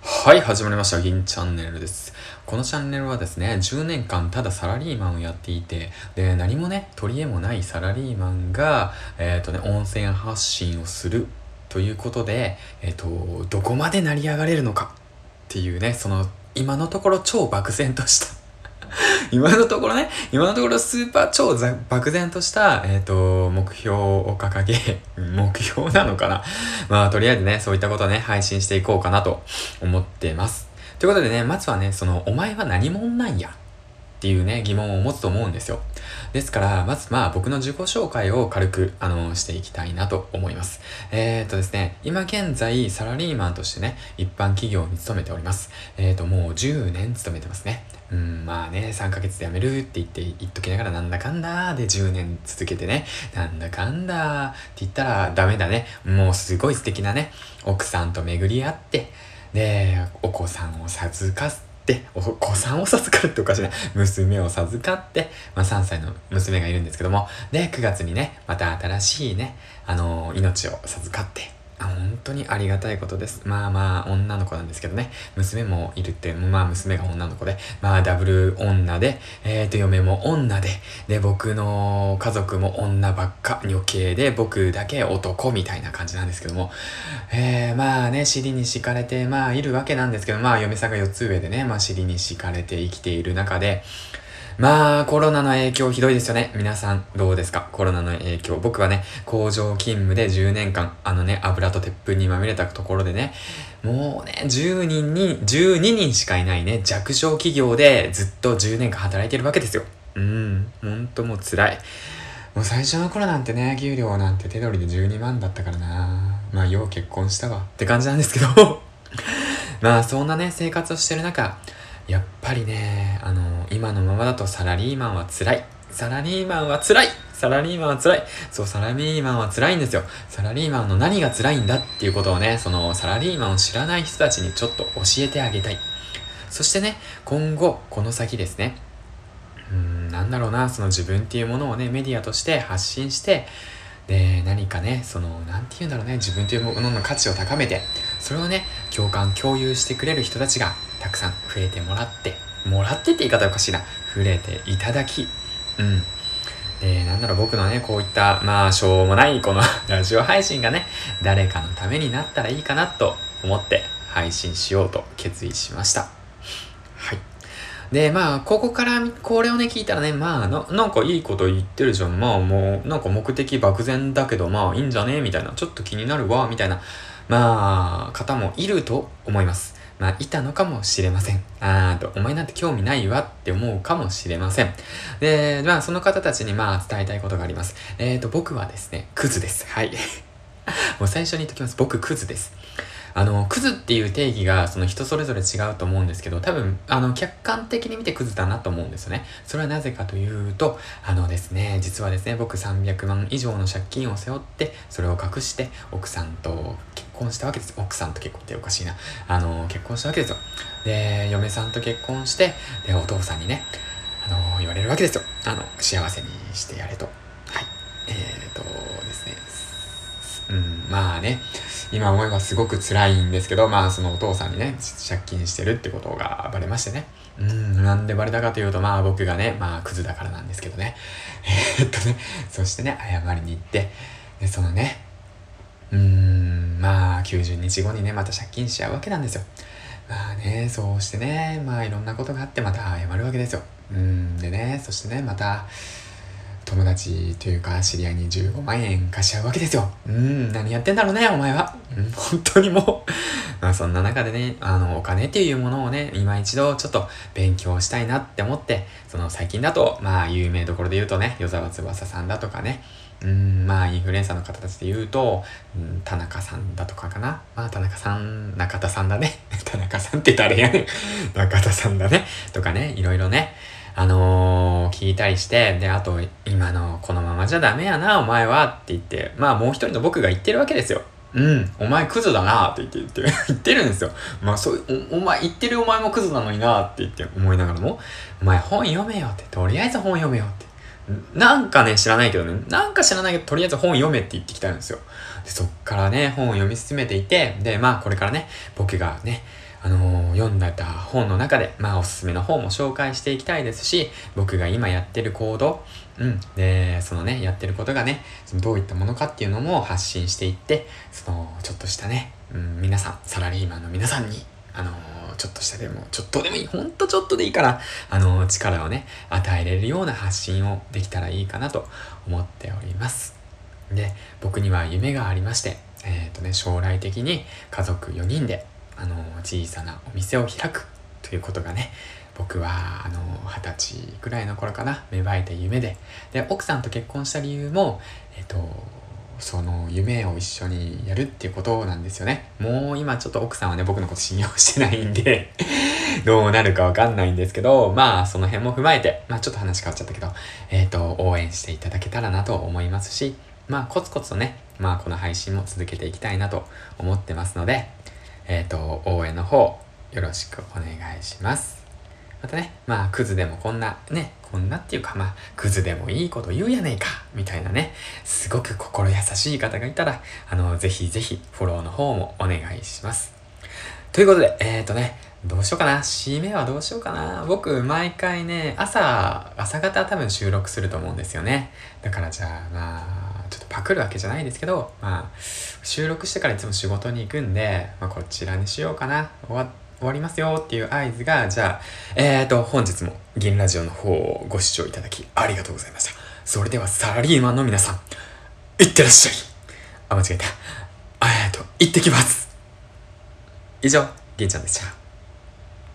はい、始まりました。銀チャンネルです。このチャンネルはですね、10年間ただサラリーマンをやっていて、で、何もね、取り柄もないサラリーマンが、えっ、ー、とね、温泉発信をするということで、えっ、ー、と、どこまで成り上がれるのかっていうね、その、今のところ超漠然とした 今のところね、今のところスーパー超漠然とした、えっ、ー、と、目標を掲げ、目標なのかなまあ、とりあえずね、そういったことをね、配信していこうかなと思ってます。ということでね、まずはね、その、お前は何者なんやっていうね、疑問を持つと思うんですよ。ですから、まずまあ僕の自己紹介を軽く、あの、していきたいなと思います。えー、っとですね、今現在サラリーマンとしてね、一般企業に勤めております。えー、っと、もう10年勤めてますね。うん、まあね、3ヶ月で辞めるって言って言っときながらなんだかんだで10年続けてね、なんだかんだって言ったらダメだね。もうすごい素敵なね、奥さんと巡り合って、で、お子さんを授かっ、お子さんを授かるっておかしいな。娘を授かって、まあ3歳の娘がいるんですけども、で、9月にね、また新しいね、あのー、命を授かって、本当にありがたいことです。まあまあ、女の子なんですけどね。娘もいるって、まあ娘が女の子で、まあダブル女で、えーと、嫁も女で、で、僕の家族も女ばっか、女系で、僕だけ男みたいな感じなんですけども、えー、まあね、尻に敷かれて、まあいるわけなんですけど、まあ嫁さんが4つ上でね、まあ尻に敷かれて生きている中で、まあ、コロナの影響ひどいですよね。皆さん、どうですか？コロナの影響。僕はね、工場勤務で10年間、あのね、油と鉄粉にまみれたところでね、もうね、10人に、12人しかいないね、弱小企業でずっと10年間働いてるわけですよ。うん、ほんともう辛い。もう最初の頃なんてね、給料なんて手取りで12万だったからなまあ、よう結婚したわ。って感じなんですけど まあ、そんなね、生活をしてる中、やっぱりね、あの、今のままだとサラリーマンは辛い。サラリーマンは辛いサラリーマンは辛いそう、サラリーマンは辛いんですよ。サラリーマンの何が辛いんだっていうことをね、そのサラリーマンを知らない人たちにちょっと教えてあげたい。そしてね、今後、この先ですね、うーん、なんだろうな、その自分っていうものをね、メディアとして発信して、で、何かね、その、なんて言うんだろうね、自分というものの価値を高めて、それをね、共感、共有してくれる人たちがたくさん増えてもらって、もらってって言い方おかしいな。増えていただき、うん。で、なんだろう、僕のね、こういった、まあ、しょうもないこの ラジオ配信がね、誰かのためになったらいいかなと思って配信しようと決意しました。はい。で、まあ、ここからこれをね、聞いたらね、まあな、なんかいいこと言ってるじゃん。まあ、もう、なんか目的漠然だけど、まあ、いいんじゃね？みたいな。ちょっと気になるわ、みたいな、まあ、方もいると思います。まあ、いたのかもしれません。あーと、お前なんて興味ないわって思うかもしれません。で、まあ、その方たちにまあ、伝えたいことがあります。えっ、ー、と、僕はですね、クズです。はい。もう最初に言っときます。僕、クズです。あの、クズっていう定義がその人それぞれ違うと思うんですけど、多分、あの、客観的に見てクズだなと思うんですよね。それはなぜかというと、あのですね、実はですね、僕300万以上の借金を背負って、それを隠して、奥さんと結婚したわけです。奥さんと結婚っておかしいな。あの、結婚したわけですよ。で、嫁さんと結婚して、で、お父さんにね、あの、言われるわけですよ。あの、幸せにしてやれと。はい。えーとですね、うん、まあね、今思えばすごく辛いんですけど、まあそのお父さんにね、借金してるってことがバレましてね。うん、なんでバレたかというと、まあ僕がね、まあクズだからなんですけどね。えー、っとね、そしてね、謝りに行って、で、そのね、うーん、まあ90日後にね、また借金しちゃうわけなんですよ。まあね、そうしてね、まあいろんなことがあってまた謝るわけですよ。うん、でね、そしてね、また、友達というか知り合いに15万円貸しちゃうわけですよ。うん、何やってんだろうね、お前は。うん、本当にもう まあそんな中でね、あの、お金っていうものをね、今一度ちょっと勉強したいなって思って、その最近だと、まあ有名どころで言うとね、与沢翼さんだとかね、うん、まあインフルエンサーの方たちで言うと、うん、田中さんだとかかな。まあ田中さん、中田さんだね。田中さんって誰やねん。中田さんだね。とかね、いろいろね。あのー、聞いたりして、で、あと、今のこのままじゃダメやな、お前はって言って、まあもう一人の僕が言ってるわけですよ。うん、お前クズだなって言って言って 言ってるんですよ。まあそうお、お前言ってるお前もクズなのになって言って思いながらも、お前本読めよって、とりあえず本読めよって。なんかね、知らないけどね、なんか知らないけど、とりあえず本読めって言ってきたんですよ。で、そっからね、本を読み進めていて、で、まあこれからね、僕がね、あのー、読んだ本の中で、まあおすすめの本も紹介していきたいですし、僕が今やってる行動、うん。で、そのね、やってることがね、そのどういったものかっていうのも発信していって、その、ちょっとしたね、うん、皆さん、サラリーマンの皆さんに、あのー、ちょっとしたでも、ちょっとでもいい、ほんとちょっとでいいから、あの、力をね、与えれるような発信をできたらいいかなと思っております。で、僕には夢がありまして、えっ、とね、将来的に家族4人であの小さなお店を開くということがね僕はあの二十歳ぐらいの頃かな芽生えた夢で。で奥さんと結婚した理由もえっとその夢を一緒にやるっていうことなんですよね。もう今ちょっと奥さんはね、僕のこと信用してないんで どうなるかわかんないんですけど、まあその辺も踏まえて、まあちょっと話変わっちゃったけど、えっ、ー、と、応援していただけたらなと思いますし、まあコツコツとね、まあこの配信も続けていきたいなと思ってますので、えっ、ー、と、応援の方、よろしくお願いします。またね、まあ、クズでもこんな、ね、こんなっていうか、まあ、クズでもいいこと言うやねえか、みたいなね、すごく心優しい方がいたら、あの、ぜひぜひフォローの方もお願いします。ということで、えっ、ー、とね、どうしようかな。締めはどうしようかな。僕、毎回ね、朝、朝方多分収録すると思うんですよね。だからじゃあ、まあ、ちょっとパクるわけじゃないですけど、まあ、収録してからいつも仕事に行くんで、まあ、こちらにしようかな。終わ終わりますよっていう合図が、じゃあ、えーと、本日も銀ラジオの方をご視聴いただきありがとうございました。それではサラリーマンの皆さん、いってらっしゃい。あ、間違えた。えっと、行ってきます。以上、銀ちゃんでした。